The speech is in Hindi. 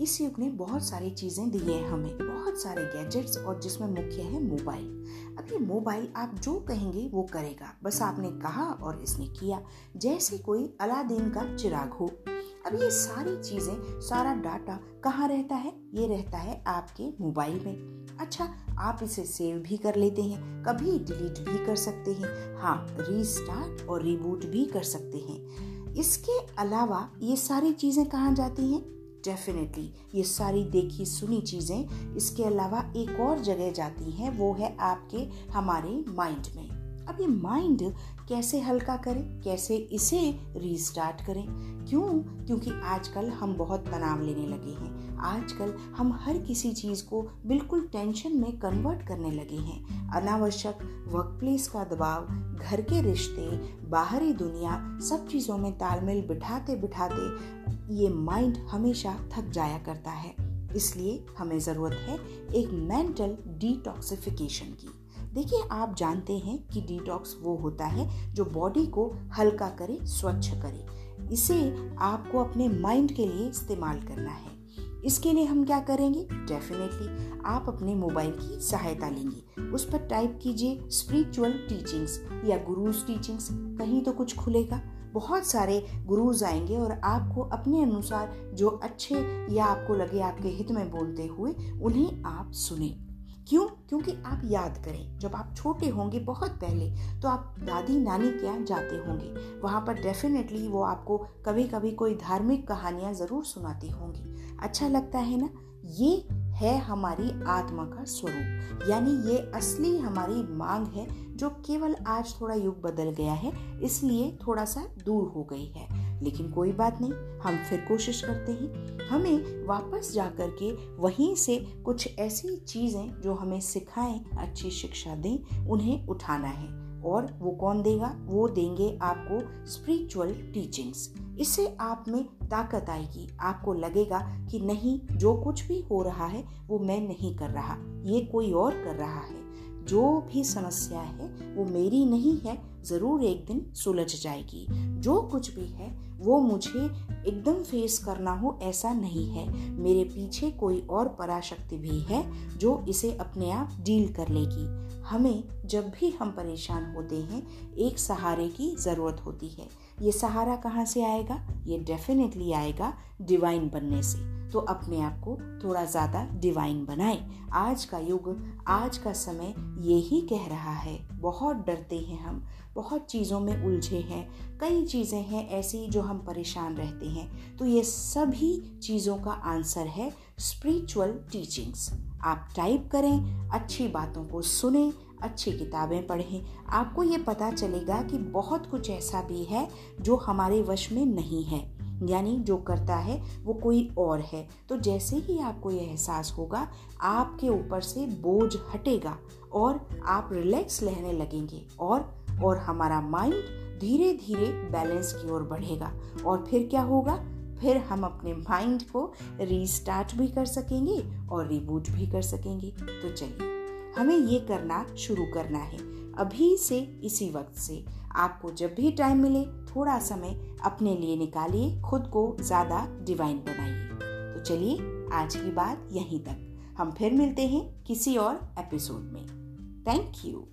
इस युग ने बहुत सारी चीज़ें दी हैं हमें, बहुत सारे गैजेट्स और जिसमें मुख्य है मोबाइल अब ये मोबाइल आप जो कहेंगे वो करेगा। बस आपने कहा और इसने किया, जैसे कोई अलादीन का चिराग हो। अब ये सारी चीज़ें, सारा डाटा कहाँ रहता है? ये रहता है आपके मोबाइल में। अच्छा आप इसे सेव भी कर लेते हैं, कभी डिलीट भी कर सकते हैं हाँ रीस्टार्ट और रिबूट भी कर सकते हैं। इसके अलावा ये सारी चीज़ें कहाँ जाती हैं? डेफिनेटली ये सारी देखी सुनी चीज़ें, इसके अलावा एक और जगह जाती हैं, वो है आपके, हमारे माइंड में। अब ये माइंड कैसे हल्का करें, कैसे इसे रीस्टार्ट करें? क्यों? क्योंकि आजकल हम बहुत तनाव लेने लगे हैं। आजकल हम हर किसी चीज़ को बिल्कुल टेंशन में कन्वर्ट करने लगे हैं। अनावश्यक वर्क प्लेस का दबाव, घर के रिश्ते, बाहरी दुनिया, सब चीज़ों में तालमेल बिठाते बिठाते ये माइंड हमेशा थक जाया करता है। इसलिए हमें ज़रूरत है एक मेंटल डिटॉक्सिफिकेशन की। देखिए, आप जानते हैं कि डिटॉक्स वो होता है जो बॉडी को हल्का करे, स्वच्छ करे। इसे आपको अपने माइंड के लिए इस्तेमाल करना है। इसके लिए हम क्या करेंगे? डेफिनेटली आप अपने मोबाइल की सहायता लेंगे। उस पर टाइप कीजिए स्पिरिचुअल टीचिंग्स या गुरुज टीचिंग्स कहीं तो कुछ खुलेगा। बहुत सारे गुरुज आएँगे और आपको अपने अनुसार जो अच्छे या आपको लगे आपके हित में बोलते हुए, उन्हें आप सुने। क्यों? क्योंकि आप याद करें, जब आप छोटे होंगे बहुत पहले तो आप दादी नानी के यहाँ जाते होंगे। वहाँ पर डेफिनेटली वो आपको कभी कभी कोई धार्मिक कहानियाँ ज़रूर सुनाती होंगी। अच्छा लगता है ना? ये है हमारी आत्मा का स्वरूप। यानी ये असली हमारी मांग है, जो केवल आज थोड़ा युग बदल गया है, इसलिए थोड़ा सा दूर हो गई है। लेकिन कोई बात नहीं, हम फिर कोशिश करते हैं। हमें वापस जा कर के वहीं से कुछ ऐसी चीज़ें जो हमें सिखाएँ, अच्छी शिक्षा दें, उन्हें उठाना है। और वो कौन देगा? वो देंगे आपको स्पिरिचुअल टीचिंग्स इससे आप में ताकत आएगी। आपको लगेगा कि नहीं, जो कुछ भी हो रहा है, वो मैं नहीं कर रहा। ये कोई और कर रहा है। जो भी समस्या है, वो मेरी नहीं है, ज़रूर एक दिन सुलझ जाएगी। जो कुछ भी है वो मुझे एकदम फेस करना हो, ऐसा नहीं है। मेरे पीछे कोई और पराशक्ति भी है जो इसे अपने आप डील कर लेगी। हमें जब भी हम परेशान होते हैं, एक सहारे की ज़रूरत होती है। ये सहारा कहाँ से आएगा? ये डेफिनेटली आएगा डिवाइन बनने से। तो अपने आप को थोड़ा ज़्यादा डिवाइन बनाएँ। आज का युग, आज का समय यही कह रहा है। बहुत डरते हैं हम, बहुत चीज़ों में उलझे हैं। कई चीज़ें हैं ऐसी जो हम परेशान रहते हैं। तो ये सभी चीज़ों का आंसर है स्पिरिचुअल टीचिंग्स आप टाइप करें, अच्छी बातों को सुने, अच्छी किताबें पढ़ें। आपको ये पता चलेगा कि बहुत कुछ ऐसा भी है जो हमारे वश में नहीं है। यानी जो करता है, वो कोई और है। तो जैसे ही आपको यह एहसास होगा, आपके ऊपर से बोझ हटेगा और आप रिलैक्स रहने लगेंगे और और हमारा माइंड धीरे धीरे बैलेंस की ओर बढ़ेगा। और फिर क्या होगा? फिर हम अपने माइंड को रीस्टार्ट भी कर सकेंगे और रिबूट भी कर सकेंगे। तो चलिए, हमें ये करना शुरू करना है। अभी से इसी वक्त से। आपको जब भी टाइम मिले, थोड़ा समय अपने लिए निकालिए, खुद को ज़्यादा डिवाइन बनाइए। तो चलिए, आज की बात यहीं तक। हम फिर मिलते हैं किसी और एपिसोड में। Thank you